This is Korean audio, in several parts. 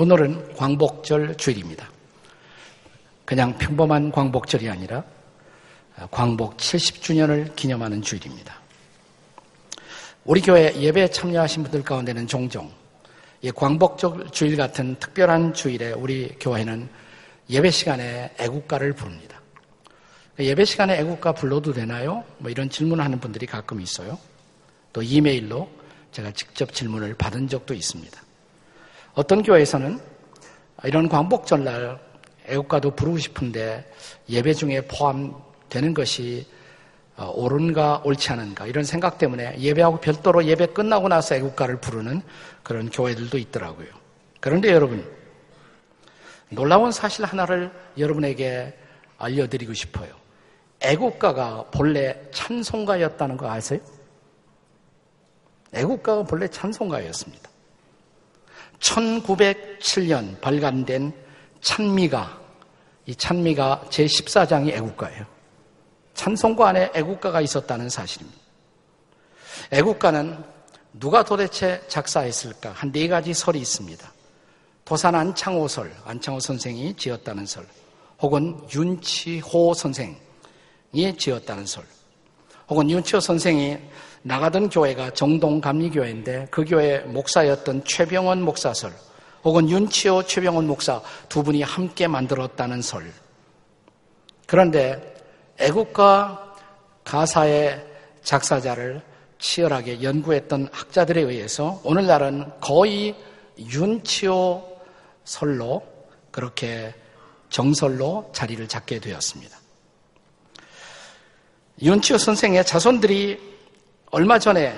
오늘은 광복절 주일입니다. 그냥 평범한 광복절이 아니라 광복 70주년을 기념하는 주일입니다. 우리 교회 예배에 참여하신 분들 가운데는 종종 광복절 주일 같은 특별한 주일에 우리 교회는 예배 시간에 애국가를 부릅니다. 예배 시간에 애국가 불러도 되나요? 뭐 이런 질문하는 분들이 가끔 있어요. 또 이메일로 제가 직접 질문을 받은 적도 있습니다. 어떤 교회에서는 이런 광복절날 애국가도 부르고 싶은데 예배 중에 포함되는 것이 어, 옳은가 옳지 않은가 이런 생각 때문에 예배하고 별도로 예배 끝나고 나서 애국가를 부르는 그런 교회들도 있더라고요. 그런데 여러분 놀라운 사실 하나를 여러분에게 알려드리고 싶어요. 애국가가 본래 찬송가였다는 거 아세요? 애국가가 본래 찬송가였습니다. 1907년 발간된 찬미가, 이 찬미가 제14장이 애국가예요. 찬송가 안에 애국가가 있었다는 사실입니다. 애국가는 누가 도대체 작사했을까? 한 네 가지 설이 있습니다. 도산 안창호설, 안창호 선생이 지었다는 설, 혹은 윤치호 선생이 지었다는 설, 혹은 윤치호 선생이 나가던 교회가 정동 감리교회인데 그 교회 목사였던 최병원 목사설, 혹은 윤치호 최병원 목사 두 분이 함께 만들었다는 설. 그런데 애국가 가사의 작사자를 치열하게 연구했던 학자들에 의해서 오늘날은 거의 윤치호 설로 그렇게 정설로 자리를 잡게 되었습니다. 윤치호 선생의 자손들이 얼마 전에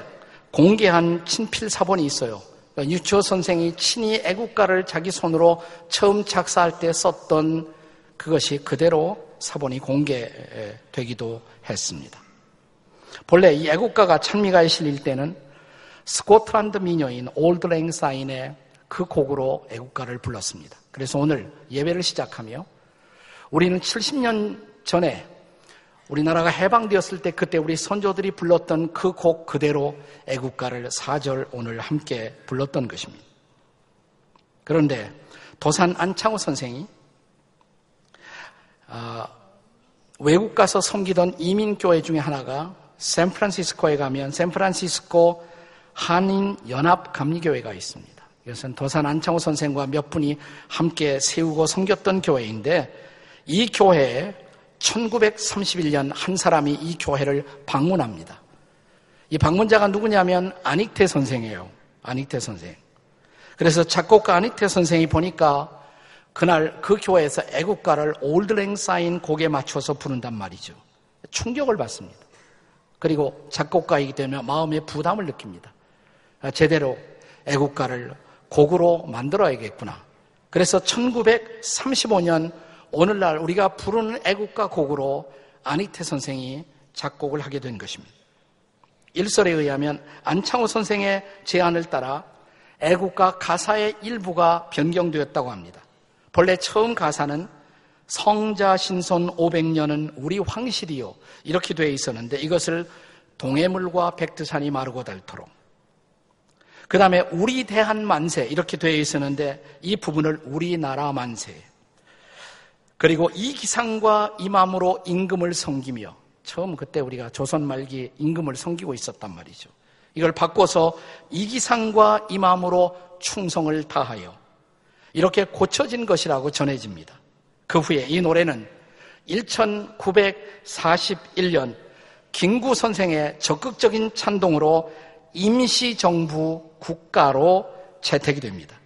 공개한 친필 사본이 있어요. 유치호 선생이 친히 애국가를 자기 손으로 처음 작사할 때 썼던 그것이 그대로 사본이 공개되기도 했습니다. 본래 이 애국가가 찬미가에 실릴 때는 스코틀랜드 미녀인 올드랭 사인의 그 곡으로 애국가를 불렀습니다. 그래서 오늘 예배를 시작하며 우리는 70년 전에 우리나라가 해방되었을 때 그때 우리 선조들이 불렀던 그 곡 그대로 애국가를 4절 오늘 함께 불렀던 것입니다. 그런데 도산 안창호 선생이 어, 외국 가서 섬기던 이민교회 중에 하나가 샌프란시스코에 가면 샌프란시스코 한인 연합 감리교회가 있습니다. 이것은 도산 안창호 선생과 몇 분이 함께 세우고 섬겼던 교회인데 이 교회에 1931년 한 사람이 이 교회를 방문합니다. 이 방문자가 누구냐면 안익태 선생이에요. 안익태 선생. 그래서 작곡가 안익태 선생이 보니까 그날 그 교회에서 애국가를 올드랭 사인 곡에 맞춰서 부른단 말이죠. 충격을 받습니다. 그리고 작곡가이기 때문에 마음의 부담을 느낍니다. 제대로 애국가를 곡으로 만들어야겠구나. 그래서 1935년 오늘날 우리가 부르는 애국가 곡으로 안익태 선생이 작곡을 하게 된 것입니다. 일설에 의하면 안창호 선생의 제안을 따라 애국가 가사의 일부가 변경되었다고 합니다. 본래 처음 가사는 성자 신손 500년은 우리 황실이요 이렇게 되어 있었는데 이것을 동해물과 백두산이 마르고 닳도록 그 다음에 우리 대한 만세 이렇게 되어 있었는데 이 부분을 우리나라 만세 그리고 이 기상과 이 마음으로 임금을 섬기며 처음 그때 우리가 조선 말기 임금을 섬기고 있었단 말이죠. 이걸 바꿔서 이 기상과 이 마음으로 충성을 다하여 이렇게 고쳐진 것이라고 전해집니다. 그 후에 이 노래는 1941년 김구 선생의 적극적인 찬동으로 임시정부 국가로 채택이 됩니다.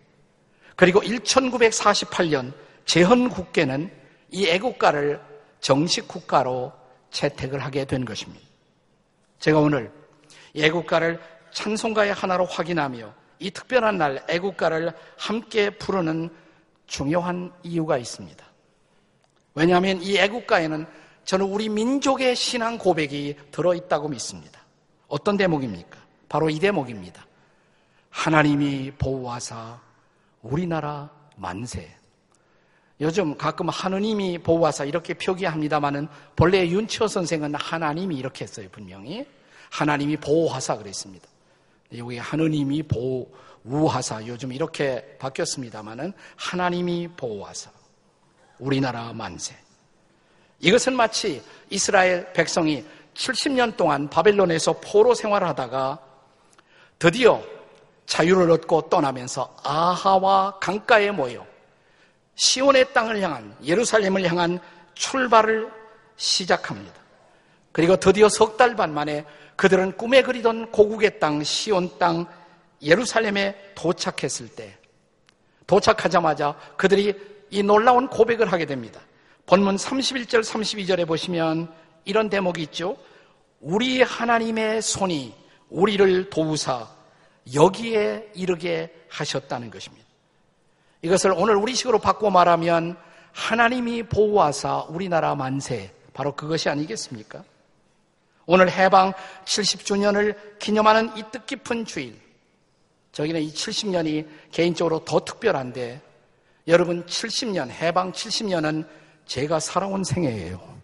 그리고 1948년 제헌국계는 이 애국가를 정식 국가로 채택을 하게 된 것입니다. 제가 오늘 애국가를 찬송가의 하나로 확인하며 이 특별한 날 애국가를 함께 부르는 중요한 이유가 있습니다. 왜냐하면 이 애국가에는 저는 우리 민족의 신앙 고백이 들어있다고 믿습니다. 어떤 대목입니까? 바로 이 대목입니다. 하나님이 보호하사 우리나라 만세. 요즘 가끔 하느님이 보호하사 이렇게 표기합니다마는 본래 윤치호 선생은 하나님이 이렇게 했어요 분명히 하나님이 보호하사 그랬습니다. 여기 하느님이 보호하사 요즘 이렇게 바뀌었습니다마는 하나님이 보호하사 우리나라 만세. 이것은 마치 이스라엘 백성이 70년 동안 바벨론에서 포로 생활을 하다가 드디어 자유를 얻고 떠나면서 아하와 강가에 모여 시온의 땅을 향한 예루살렘을 향한 출발을 시작합니다. 그리고 드디어 석 달 반 만에 그들은 꿈에 그리던 고국의 땅, 시온 땅, 예루살렘에 도착했을 때 도착하자마자 그들이 이 놀라운 고백을 하게 됩니다. 본문 31절, 32절에 보시면 이런 대목이 있죠. 우리 하나님의 손이 우리를 도우사 여기에 이르게 하셨다는 것입니다. 이것을 오늘 우리식으로 바꿔 말하면 하나님이 보호하사 우리나라 만세 바로 그것이 아니겠습니까? 오늘 해방 70주년을 기념하는 이 뜻깊은 주일. 저기는 이 70년이 개인적으로 더 특별한데 여러분 70년, 해방 70년은 제가 살아온 생애예요.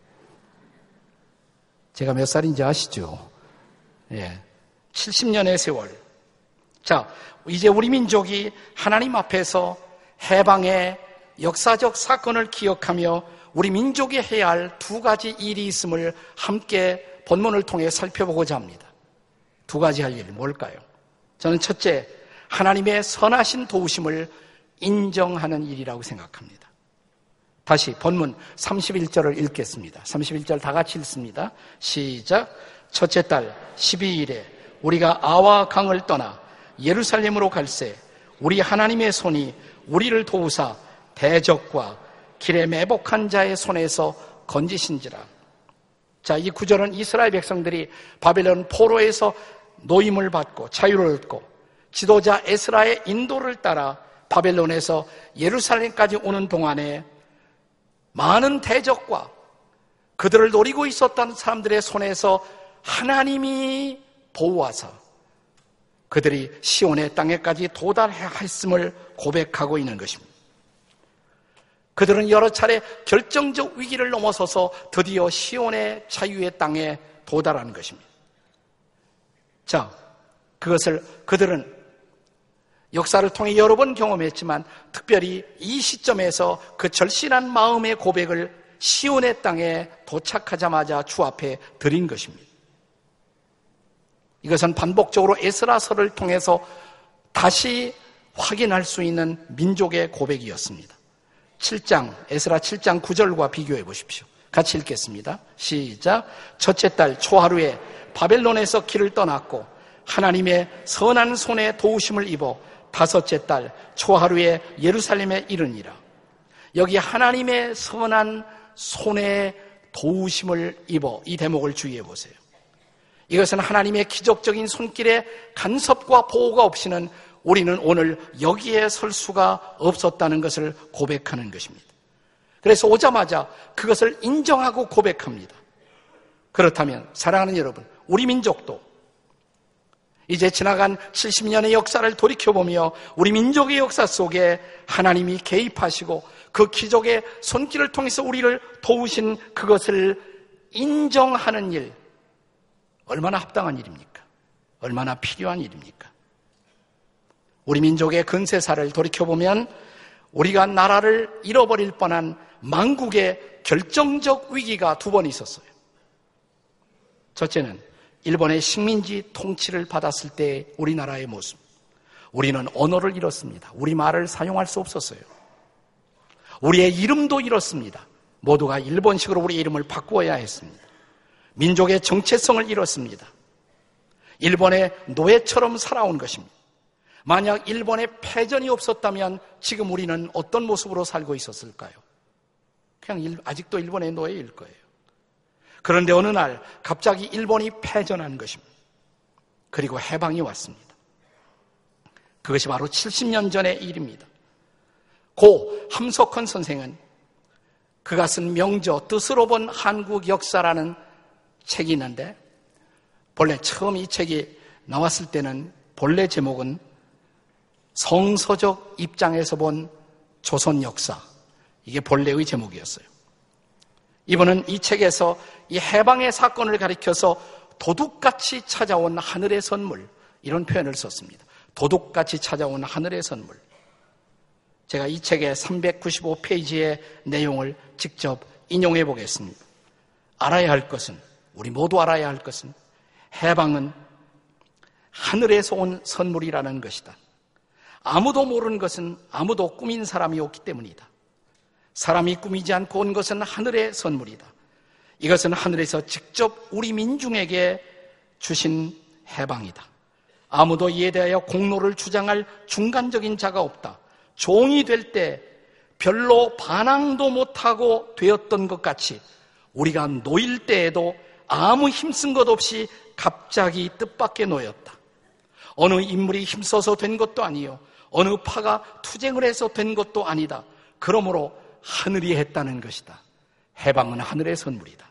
제가 몇 살인지 아시죠? 예. 70년의 세월. 자, 이제 우리 민족이 하나님 앞에서 해방의 역사적 사건을 기억하며 우리 민족이 해야 할 두 가지 일이 있음을 함께 본문을 통해 살펴보고자 합니다. 두 가지 할 일이 뭘까요? 저는 첫째, 하나님의 선하신 도우심을 인정하는 일이라고 생각합니다. 다시 본문 31절을 읽겠습니다. 31절 다 같이 읽습니다. 시작. 첫째 달 12일에 우리가 아와 강을 떠나 예루살렘으로 갈새 우리 하나님의 손이 우리를 도우사 대적과 길에 매복한 자의 손에서 건지신지라. 자, 이 구절은 이스라엘 백성들이 바벨론 포로에서 노임을 받고 자유를 얻고 지도자 에스라의 인도를 따라 바벨론에서 예루살렘까지 오는 동안에 많은 대적과 그들을 노리고 있었던 사람들의 손에서 하나님이 보호하사 그들이 시온의 땅에까지 도달해야 했음을 고백하고 있는 것입니다. 그들은 여러 차례 결정적 위기를 넘어서서 드디어 시온의 자유의 땅에 도달하는 것입니다. 자, 그것을 그들은 역사를 통해 여러 번 경험했지만 특별히 이 시점에서 그 절실한 마음의 고백을 시온의 땅에 도착하자마자 주 앞에 드린 것입니다. 이것은 반복적으로 에스라서를 통해서 다시 확인할 수 있는 민족의 고백이었습니다. 7장, 에스라 7장 9절과 비교해 보십시오. 같이 읽겠습니다. 시작. 첫째 달 초하루에 바벨론에서 길을 떠났고 하나님의 선한 손에 도우심을 입어 다섯째 달 초하루에 예루살렘에 이르니라. 여기 하나님의 선한 손에 도우심을 입어 이 대목을 주의해 보세요. 이것은 하나님의 기적적인 손길에 간섭과 보호가 없이는 우리는 오늘 여기에 설 수가 없었다는 것을 고백하는 것입니다. 그래서 오자마자 그것을 인정하고 고백합니다. 그렇다면 사랑하는 여러분, 우리 민족도 이제 지나간 70년의 역사를 돌이켜보며 우리 민족의 역사 속에 하나님이 개입하시고 그 기적의 손길을 통해서 우리를 도우신 그것을 인정하는 일, 얼마나 합당한 일입니까? 얼마나 필요한 일입니까? 우리 민족의 근세사를 돌이켜보면 우리가 나라를 잃어버릴 뻔한 망국의 결정적 위기가 두 번 있었어요. 첫째는 일본의 식민지 통치를 받았을 때 우리나라의 모습. 우리는 언어를 잃었습니다. 우리 말을 사용할 수 없었어요. 우리의 이름도 잃었습니다. 모두가 일본식으로 우리 이름을 바꾸어야 했습니다. 민족의 정체성을 잃었습니다. 일본의 노예처럼 살아온 것입니다. 만약 일본의 패전이 없었다면 지금 우리는 어떤 모습으로 살고 있었을까요? 그냥 일, 아직도 일본의 노예일 거예요. 그런데 어느 날 갑자기 일본이 패전한 것입니다. 그리고 해방이 왔습니다. 그것이 바로 70년 전의 일입니다. 고 함석헌 선생은 그가 쓴 명저 뜻으로 본 한국 역사라는 책이 있는데 본래 처음 이 책이 나왔을 때는 본래 제목은 성서적 입장에서 본 조선 역사. 이게 본래의 제목이었어요. 이분은 이 책에서 이 해방의 사건을 가리켜서 도둑같이 찾아온 하늘의 선물, 이런 표현을 썼습니다. 도둑같이 찾아온 하늘의 선물. 제가 이 책의 395페이지의 내용을 직접 인용해 보겠습니다. 알아야 할 것은, 우리 모두 알아야 할 것은 해방은 하늘에서 온 선물이라는 것이다. 아무도 모르는 것은 아무도 꾸민 사람이 없기 때문이다. 사람이 꾸미지 않고 온 것은 하늘의 선물이다. 이것은 하늘에서 직접 우리 민중에게 주신 해방이다. 아무도 이에 대하여 공로를 주장할 중간적인 자가 없다. 종이 될 때 별로 반항도 못하고 되었던 것 같이 우리가 놓일 때에도 아무 힘쓴 것 없이 갑자기 뜻밖에 놓였다. 어느 인물이 힘써서 된 것도 아니요. 어느 파가 투쟁을 해서 된 것도 아니다. 그러므로 하늘이 했다는 것이다. 해방은 하늘의 선물이다.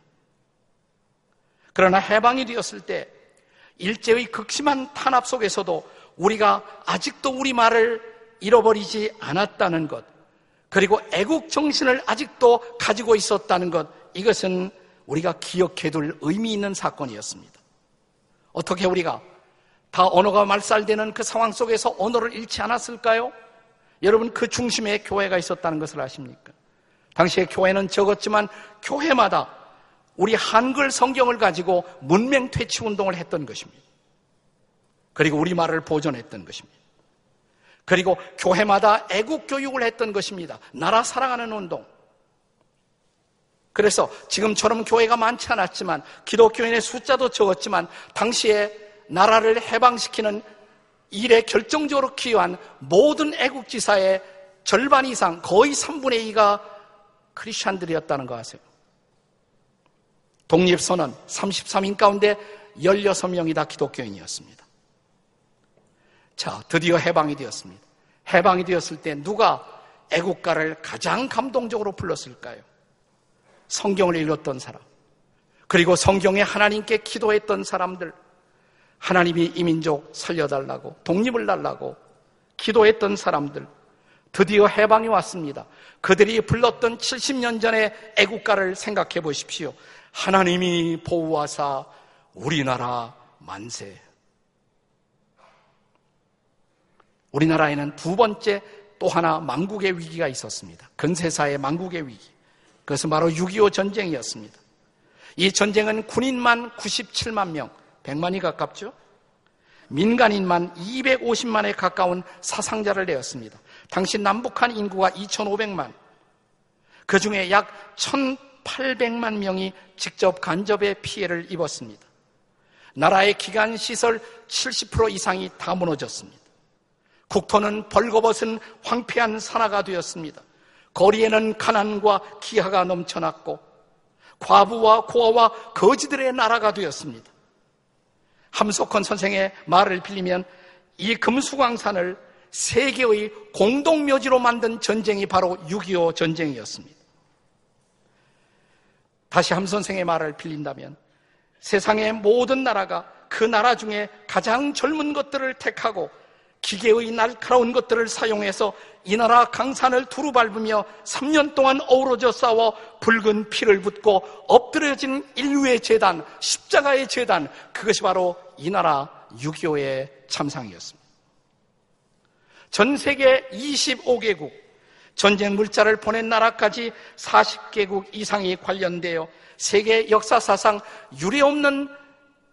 그러나 해방이 되었을 때 일제의 극심한 탄압 속에서도 우리가 아직도 우리 말을 잃어버리지 않았다는 것, 그리고 애국 정신을 아직도 가지고 있었다는 것, 이것은 우리가 기억해둘 의미 있는 사건이었습니다. 어떻게 우리가 다 언어가 말살되는 그 상황 속에서 언어를 잃지 않았을까요? 여러분 그 중심에 교회가 있었다는 것을 아십니까? 당시에 교회는 적었지만 교회마다 우리 한글 성경을 가지고 문맹 퇴치 운동을 했던 것입니다. 그리고 우리말을 보존했던 것입니다. 그리고 교회마다 애국 교육을 했던 것입니다. 나라 사랑하는 운동. 그래서 지금처럼 교회가 많지 않았지만 기독교인의 숫자도 적었지만 당시에 나라를 해방시키는 일에 결정적으로 기여한 모든 애국지사의 절반 이상 거의 3분의 2가 크리스찬들이었다는 거 아세요? 독립선언 33인 가운데 16명이 다 기독교인이었습니다. 자, 드디어 해방이 되었습니다. 해방이 되었을 때 누가 애국가를 가장 감동적으로 불렀을까요? 성경을 읽었던 사람, 그리고 성경에 하나님께 기도했던 사람들, 하나님이 이 민족 살려달라고, 독립을 달라고 기도했던 사람들, 드디어 해방이 왔습니다. 그들이 불렀던 70년 전의 애국가를 생각해 보십시오. 하나님이 보호하사 우리나라 만세. 우리나라에는 두 번째 또 하나 망국의 위기가 있었습니다. 근세사의 망국의 위기. 그것은 바로 6.25 전쟁이었습니다. 이 전쟁은 군인만 97만 명, 100만이 가깝죠? 민간인만 250만에 가까운 사상자를 내었습니다. 당시 남북한 인구가 2,500만, 그 중에 약 1,800만 명이 직접 간접의 피해를 입었습니다. 나라의 기관 시설 70% 이상이 다 무너졌습니다. 국토는 벌거벗은 황폐한 산화가 되었습니다. 거리에는 가난과 기하가 넘쳐났고 과부와 고아와 거지들의 나라가 되었습니다. 함석헌 선생의 말을 빌리면 이 금수광산을 세계의 공동묘지로 만든 전쟁이 바로 6.25 전쟁이었습니다. 다시 함 선생의 말을 빌린다면 세상의 모든 나라가 그 나라 중에 가장 젊은 것들을 택하고 기계의 날카로운 것들을 사용해서 이 나라 강산을 두루 밟으며 3년 동안 어우러져 싸워 붉은 피를 붓고 엎드려진 인류의 재단, 십자가의 재단, 그것이 바로 이 나라 6.25의 참상이었습니다. 전 세계 25개국, 전쟁 물자를 보낸 나라까지 40개국 이상이 관련되어 세계 역사 사상 유례없는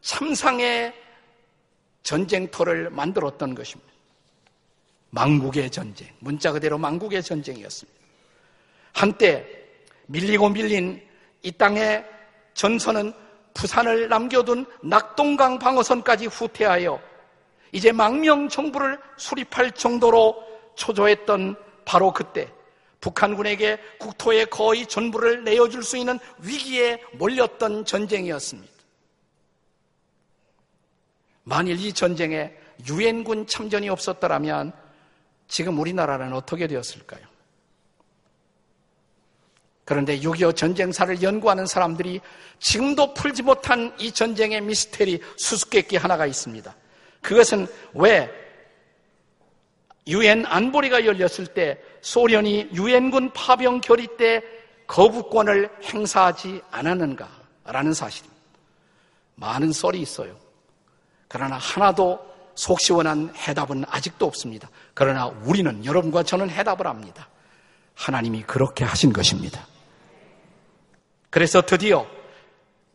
참상의 전쟁터를 만들었던 것입니다. 망국의 전쟁, 문자 그대로 망국의 전쟁이었습니다. 한때 밀리고 밀린 이 땅의 전선은 부산을 남겨둔 낙동강 방어선까지 후퇴하여 이제 망명 정부를 수립할 정도로 초조했던 바로 그때 북한군에게 국토의 거의 전부를 내어줄 수 있는 위기에 몰렸던 전쟁이었습니다. 만일 이 전쟁에 유엔군 참전이 없었더라면 지금 우리나라는 어떻게 되었을까요? 그런데 6.25 전쟁사를 연구하는 사람들이 지금도 풀지 못한 이 전쟁의 미스테리 수수께끼 하나가 있습니다. 그것은 왜 유엔 안보리가 열렸을 때 소련이 유엔군 파병 결의 때 거부권을 행사하지 않았는가라는 사실입니다. 많은 썰이 있어요. 그러나 하나도 속 시원한 해답은 아직도 없습니다. 그러나 우리는 여러분과 저는 해답을 합니다. 하나님이 그렇게 하신 것입니다. 그래서 드디어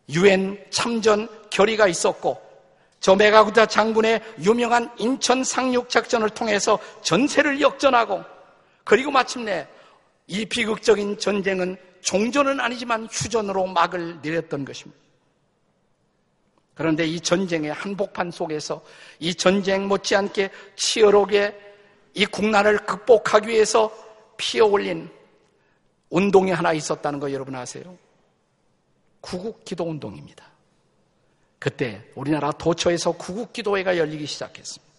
유엔 참전 결의가 있었고 저 메가구타 장군의 유명한 인천 상륙 작전을 통해서 전세를 역전하고 그리고 마침내 이 비극적인 전쟁은 종전은 아니지만 휴전으로 막을 내렸던 것입니다. 그런데 이 전쟁의 한복판 속에서 이 전쟁 못지않게 치열하게 이 국난을 극복하기 위해서 피어 올린 운동이 하나 있었다는 거 여러분 아세요? 구국 기도 운동입니다. 그때 우리나라 도처에서 구국 기도회가 열리기 시작했습니다.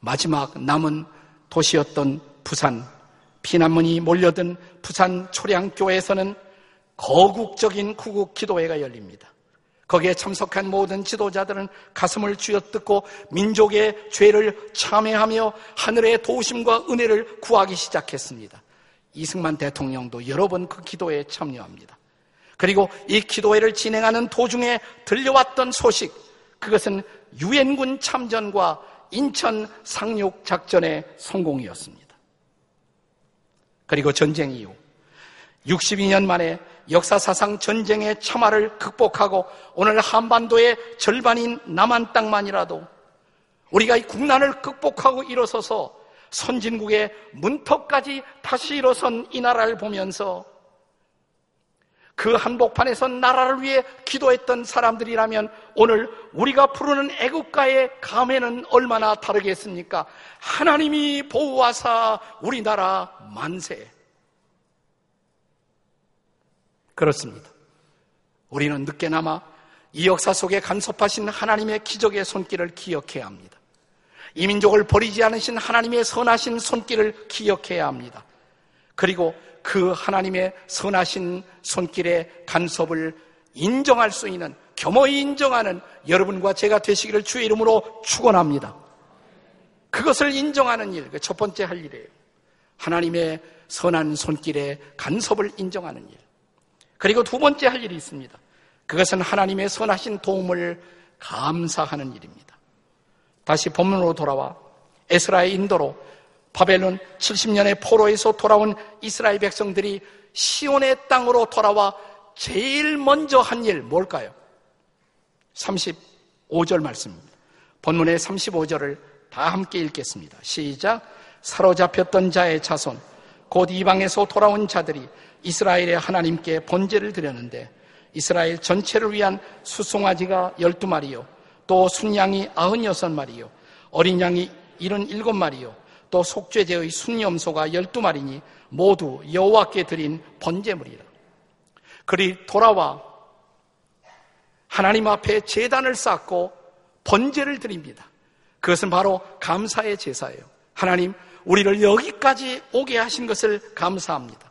마지막 남은 도시였던 부산 피난문이 몰려든 부산 초량교회에서는 거국적인 구국 기도회가 열립니다. 거기에 참석한 모든 지도자들은 가슴을 쥐어뜯고 민족의 죄를 참회하며 하늘의 도우심과 은혜를 구하기 시작했습니다. 이승만 대통령도 여러 번 그 기도에 참여합니다. 그리고 이 기도회를 진행하는 도중에 들려왔던 소식, 그것은 유엔군 참전과 인천 상륙 작전의 성공이었습니다. 그리고 전쟁 이후 62년 만에 역사사상 전쟁의 참화를 극복하고 오늘 한반도의 절반인 남한 땅만이라도 우리가 이 국난을 극복하고 일어서서 선진국의 문턱까지 다시 일어선 이 나라를 보면서 그 한복판에서 나라를 위해 기도했던 사람들이라면 오늘 우리가 부르는 애국가의 감회는 얼마나 다르겠습니까? 하나님이 보호하사 우리나라 만세. 그렇습니다. 우리는 늦게나마 이 역사 속에 간섭하신 하나님의 기적의 손길을 기억해야 합니다. 이 민족을 버리지 않으신 하나님의 선하신 손길을 기억해야 합니다. 그리고 그 하나님의 선하신 손길의 간섭을 인정할 수 있는 겸허히 인정하는 여러분과 제가 되시기를 주의 이름으로 축원합니다. 그것을 인정하는 일, 그 첫 번째 할 일이에요. 하나님의 선한 손길의 간섭을 인정하는 일. 그리고 두 번째 할 일이 있습니다. 그것은 하나님의 선하신 도움을 감사하는 일입니다. 다시 본문으로 돌아와 에스라의 인도로 바벨론 70년의 포로에서 돌아온 이스라엘 백성들이 시온의 땅으로 돌아와 제일 먼저 한 일 뭘까요? 35절 말씀입니다. 본문의 35절을 다 함께 읽겠습니다. 시작. 사로잡혔던 자의 자손, 곧 이방에서 돌아온 자들이 이스라엘의 하나님께 번제를 드렸는데 이스라엘 전체를 위한 수송아지가 12마리요. 또 순양이 96마리요. 어린 양이 77마리요. 또 속죄제의 순염소가 12마리니 모두 여호와께 드린 번제물이라. 그리 돌아와 하나님 앞에 제단을 쌓고 번제를 드립니다. 그것은 바로 감사의 제사예요. 하나님, 우리를 여기까지 오게 하신 것을 감사합니다.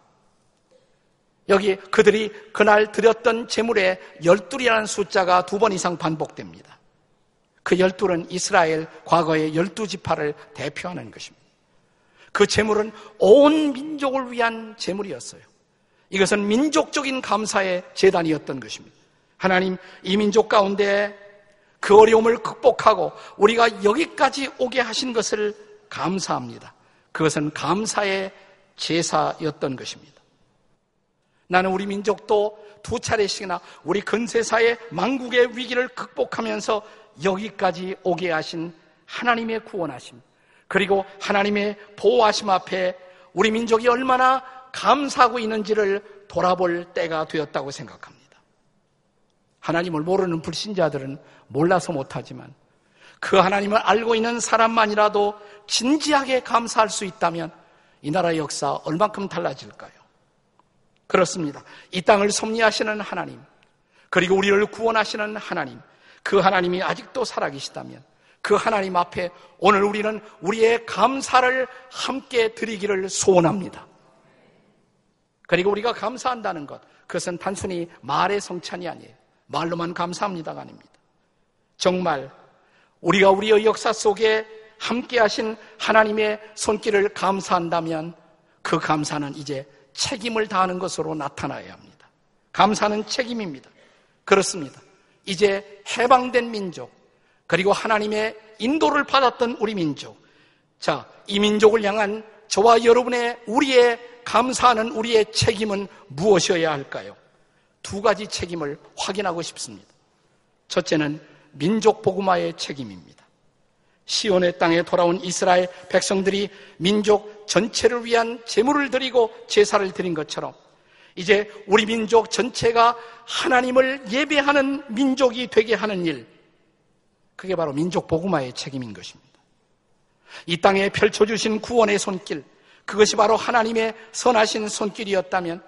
여기 그들이 그날 드렸던 제물의 열둘이라는 숫자가 두 번 이상 반복됩니다. 그 열둘은 이스라엘 과거의 열두 지파를 대표하는 것입니다. 그 제물은 온 민족을 위한 제물이었어요. 이것은 민족적인 감사의 재단이었던 것입니다. 하나님, 이 민족 가운데 그 어려움을 극복하고 우리가 여기까지 오게 하신 것을 감사합니다. 그것은 감사의 제사였던 것입니다. 나는 우리 민족도 두 차례씩이나 우리 근세사의 망국의 위기를 극복하면서 여기까지 오게 하신 하나님의 구원하심, 그리고 하나님의 보호하심 앞에 우리 민족이 얼마나 감사하고 있는지를 돌아볼 때가 되었다고 생각합니다. 하나님을 모르는 불신자들은 몰라서 못하지만 그 하나님을 알고 있는 사람만이라도 진지하게 감사할 수 있다면 이 나라의 역사 얼만큼 달라질까요? 그렇습니다. 이 땅을 섭리하시는 하나님, 그리고 우리를 구원하시는 하나님, 그 하나님이 아직도 살아계시다면 그 하나님 앞에 오늘 우리는 우리의 감사를 함께 드리기를 소원합니다. 그리고 우리가 감사한다는 것, 그것은 단순히 말의 성찬이 아니에요. 말로만 감사합니다가 아닙니다. 정말 우리가 우리의 역사 속에 함께 하신 하나님의 손길을 감사한다면 그 감사는 이제 책임을 다하는 것으로 나타나야 합니다. 감사는 책임입니다. 그렇습니다. 이제 해방된 민족, 그리고 하나님의 인도를 받았던 우리 민족. 자, 이 민족을 향한 저와 여러분의 우리의 감사하는 우리의 책임은 무엇이어야 할까요? 두 가지 책임을 확인하고 싶습니다. 첫째는 민족 복음화의 책임입니다. 시온의 땅에 돌아온 이스라엘 백성들이 민족 전체를 위한 제물을 드리고 제사를 드린 것처럼 이제 우리 민족 전체가 하나님을 예배하는 민족이 되게 하는 일, 그게 바로 민족 복음화의 책임인 것입니다. 이 땅에 펼쳐주신 구원의 손길, 그것이 바로 하나님의 선하신 손길이었다면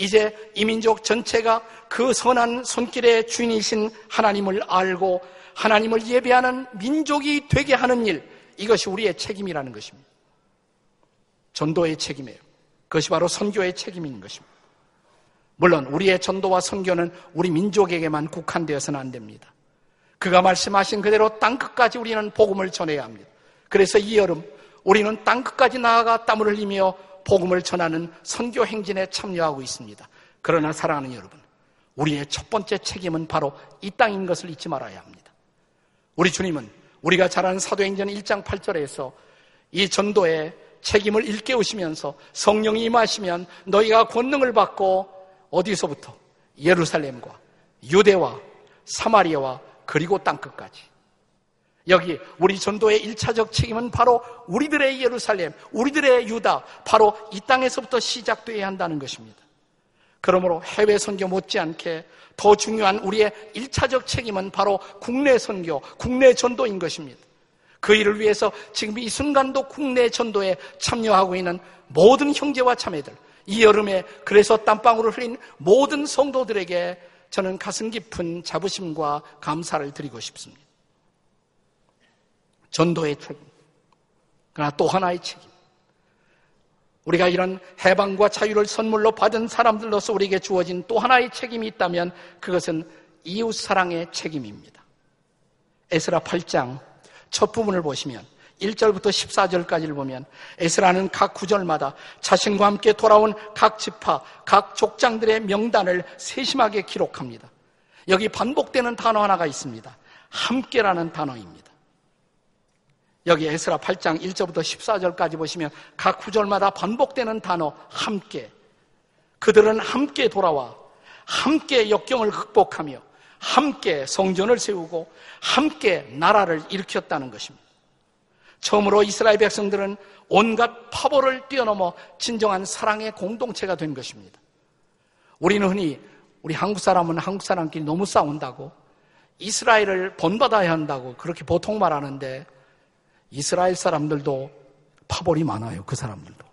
이제 이 민족 전체가 그 선한 손길의 주인이신 하나님을 알고 하나님을 예배하는 민족이 되게 하는 일, 이것이 우리의 책임이라는 것입니다. 전도의 책임이에요. 그것이 바로 선교의 책임인 것입니다. 물론 우리의 전도와 선교는 우리 민족에게만 국한되어서는 안 됩니다. 그가 말씀하신 그대로 땅 끝까지 우리는 복음을 전해야 합니다. 그래서 이 여름 우리는 땅 끝까지 나아가 땀을 흘리며 복음을 전하는 선교 행진에 참여하고 있습니다. 그러나 사랑하는 여러분, 우리의 첫 번째 책임은 바로 이 땅인 것을 잊지 말아야 합니다. 우리 주님은 우리가 잘 아는 사도행전 1장 8절에서 이 전도의 책임을 일깨우시면서 성령이 임하시면 너희가 권능을 받고 어디서부터? 예루살렘과 유대와 사마리아와 그리고 땅끝까지. 여기 우리 전도의 1차적 책임은 바로 우리들의 예루살렘, 우리들의 유다, 바로 이 땅에서부터 시작되어야 한다는 것입니다. 그러므로 해외 선교 못지않게 더 중요한 우리의 1차적 책임은 바로 국내 선교, 국내 전도인 것입니다. 그 일을 위해서 지금 이 순간도 국내 전도에 참여하고 있는 모든 형제와 자매들, 이 여름에 그래서 땀방울을 흘린 모든 성도들에게 저는 가슴 깊은 자부심과 감사를 드리고 싶습니다. 전도의 책임. 그러나 또 하나의 책임. 우리가 이런 해방과 자유를 선물로 받은 사람들로서 우리에게 주어진 또 하나의 책임이 있다면 그것은 이웃 사랑의 책임입니다. 에스라 8장 첫 부분을 보시면 1절부터 14절까지를 보면 에스라는 각 구절마다 자신과 함께 돌아온 각 지파, 각 족장들의 명단을 세심하게 기록합니다. 여기 반복되는 단어 하나가 있습니다. 함께라는 단어입니다. 여기 에스라 8장 1절부터 14절까지 보시면 각 구절마다 반복되는 단어 함께. 그들은 함께 돌아와 함께 역경을 극복하며 함께 성전을 세우고 함께 나라를 일으켰다는 것입니다. 처음으로 이스라엘 백성들은 온갖 파벌을 뛰어넘어 진정한 사랑의 공동체가 된 것입니다. 우리는 흔히 우리 한국 사람은 한국 사람끼리 너무 싸운다고 이스라엘을 본받아야 한다고 그렇게 보통 말하는데 이스라엘 사람들도 파벌이 많아요. 그 사람들도.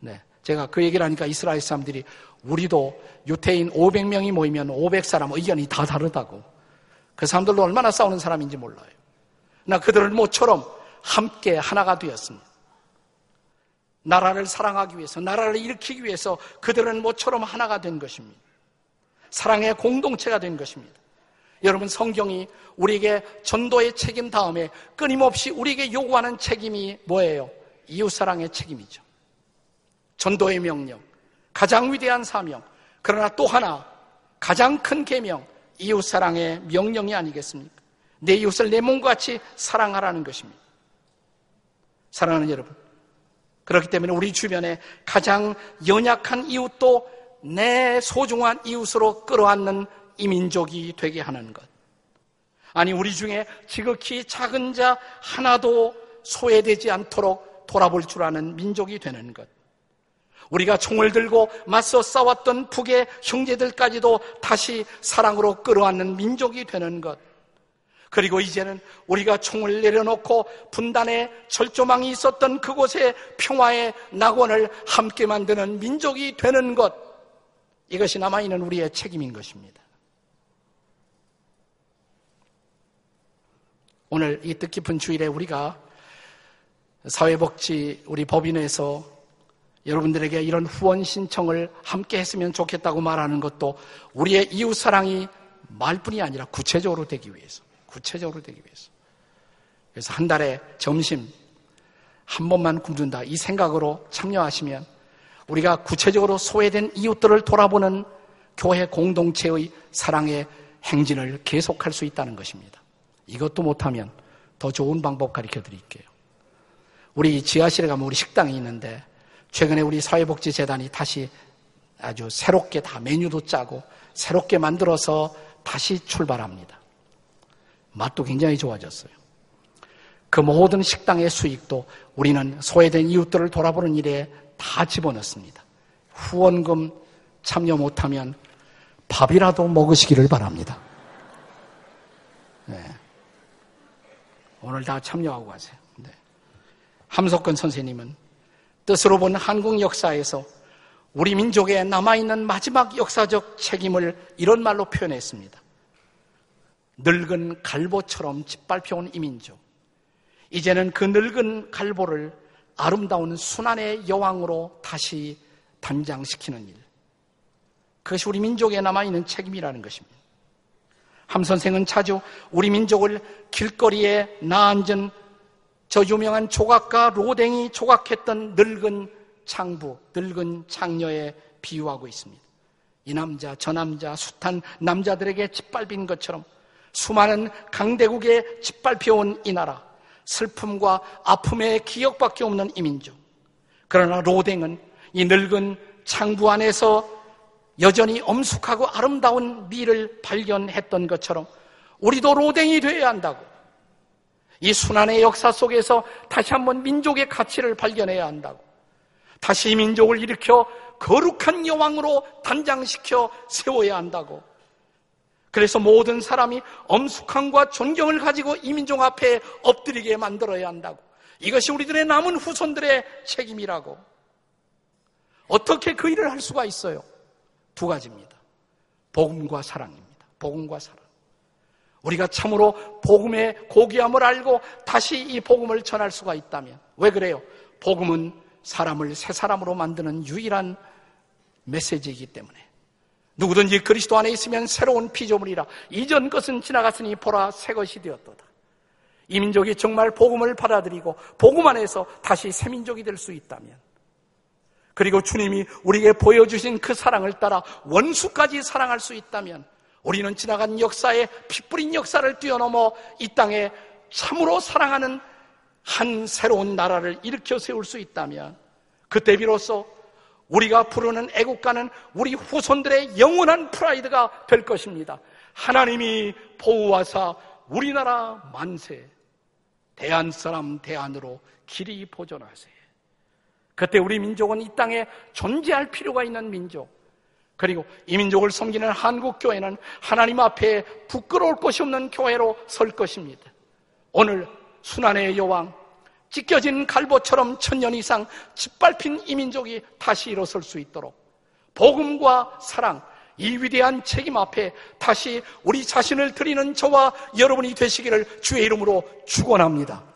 네. 제가 그 얘기를 하니까 이스라엘 사람들이 우리도 유태인 500명이 모이면 500사람 의견이 다 다르다고. 그 사람들도 얼마나 싸우는 사람인지 몰라요. 나 그들을 모처럼 함께 하나가 되었습니다. 나라를 사랑하기 위해서, 나라를 일으키기 위해서 그들은 모처럼 하나가 된 것입니다. 사랑의 공동체가 된 것입니다. 여러분, 성경이 우리에게 전도의 책임 다음에 끊임없이 우리에게 요구하는 책임이 뭐예요? 이웃사랑의 책임이죠. 전도의 명령, 가장 위대한 사명, 그러나 또 하나, 가장 큰 계명, 이웃사랑의 명령이 아니겠습니까? 내 이웃을 내 몸과 같이 사랑하라는 것입니다. 사랑하는 여러분. 그렇기 때문에 우리 주변에 가장 연약한 이웃도 내 소중한 이웃으로 끌어안는 이 민족이 되게 하는 것. 아니, 우리 중에 지극히 작은 자 하나도 소외되지 않도록 돌아볼 줄 아는 민족이 되는 것. 우리가 총을 들고 맞서 싸웠던 북의 형제들까지도 다시 사랑으로 끌어안는 민족이 되는 것. 그리고 이제는 우리가 총을 내려놓고 분단의 절조망이 있었던 그곳에 평화의 낙원을 함께 만드는 민족이 되는 것. 이것이 남아있는 우리의 책임인 것입니다. 오늘 이 뜻깊은 주일에 우리가 사회복지 우리 법인에서 여러분들에게 이런 후원 신청을 함께 했으면 좋겠다고 말하는 것도 우리의 이웃 사랑이 말뿐이 아니라 구체적으로 되기 위해서. 구체적으로 되기 위해서. 그래서 한 달에 점심 한 번만 굶준다. 이 생각으로 참여하시면 우리가 구체적으로 소외된 이웃들을 돌아보는 교회 공동체의 사랑의 행진을 계속할 수 있다는 것입니다. 이것도 못하면 더 좋은 방법 가르쳐 드릴게요. 우리 지하실에 가면 우리 식당이 있는데 최근에 우리 사회복지재단이 다시 아주 새롭게 다 메뉴도 짜고 새롭게 만들어서 다시 출발합니다. 맛도 굉장히 좋아졌어요. 그 모든 식당의 수익도 우리는 소외된 이웃들을 돌아보는 일에 다 집어넣습니다. 후원금 참여 못하면 밥이라도 먹으시기를 바랍니다. 네. 오늘 다 참여하고 가세요. 네. 함석근 선생님은 뜻으로 본 한국 역사에서 우리 민족에 남아있는 마지막 역사적 책임을 이런 말로 표현했습니다. 늙은 갈보처럼 짓밟혀온 이민족. 이제는 그 늙은 갈보를 아름다운 순환의 여왕으로 다시 단장시키는 일. 그것이 우리 민족에 남아있는 책임이라는 것입니다. 함 선생은 자주 우리 민족을 길거리에 나앉은 저 유명한 조각가 로댕이 조각했던 늙은 창부, 늙은 창녀에 비유하고 있습니다. 이 남자, 저 남자, 숱한 남자들에게 짓밟힌 것처럼 수많은 강대국에 짓밟혀온 이 나라, 슬픔과 아픔의 기억밖에 없는 이 민족. 그러나 로댕은 이 늙은 창부 안에서 여전히 엄숙하고 아름다운 미를 발견했던 것처럼 우리도 로댕이 되어야 한다고. 이 순환의 역사 속에서 다시 한번 민족의 가치를 발견해야 한다고. 다시 민족을 일으켜 거룩한 여왕으로 단장시켜 세워야 한다고. 그래서 모든 사람이 엄숙함과 존경을 가지고 이 민족 앞에 엎드리게 만들어야 한다고. 이것이 우리들의 남은 후손들의 책임이라고. 어떻게 그 일을 할 수가 있어요? 두 가지입니다. 복음과 사랑입니다. 복음과 사랑. 우리가 참으로 복음의 고귀함을 알고 다시 이 복음을 전할 수가 있다면 왜 그래요? 복음은 사람을 새 사람으로 만드는 유일한 메시지이기 때문에 누구든지 그리스도 안에 있으면 새로운 피조물이라 이전 것은 지나갔으니 보라 새 것이 되었도다. 이 민족이 정말 복음을 받아들이고 복음 안에서 다시 새 민족이 될 수 있다면 그리고 주님이 우리에게 보여주신 그 사랑을 따라 원수까지 사랑할 수 있다면 우리는 지나간 역사에 핏뿌린 역사를 뛰어넘어 이 땅에 참으로 사랑하는 한 새로운 나라를 일으켜 세울 수 있다면 그때 비로소 우리가 부르는 애국가는 우리 후손들의 영원한 프라이드가 될 것입니다. 하나님이 보호하사 우리나라 만세 대한 사람 대안으로 길이 보존하세 그때 우리 민족은 이 땅에 존재할 필요가 있는 민족 그리고 이 민족을 섬기는 한국 교회는 하나님 앞에 부끄러울 것이 없는 교회로 설 것입니다. 오늘 순환의 여왕, 찢겨진 갈보처럼 천년 이상 짓밟힌 이 민족이 다시 일어설 수 있도록 복음과 사랑, 이 위대한 책임 앞에 다시 우리 자신을 드리는 저와 여러분이 되시기를 주의 이름으로 축원합니다.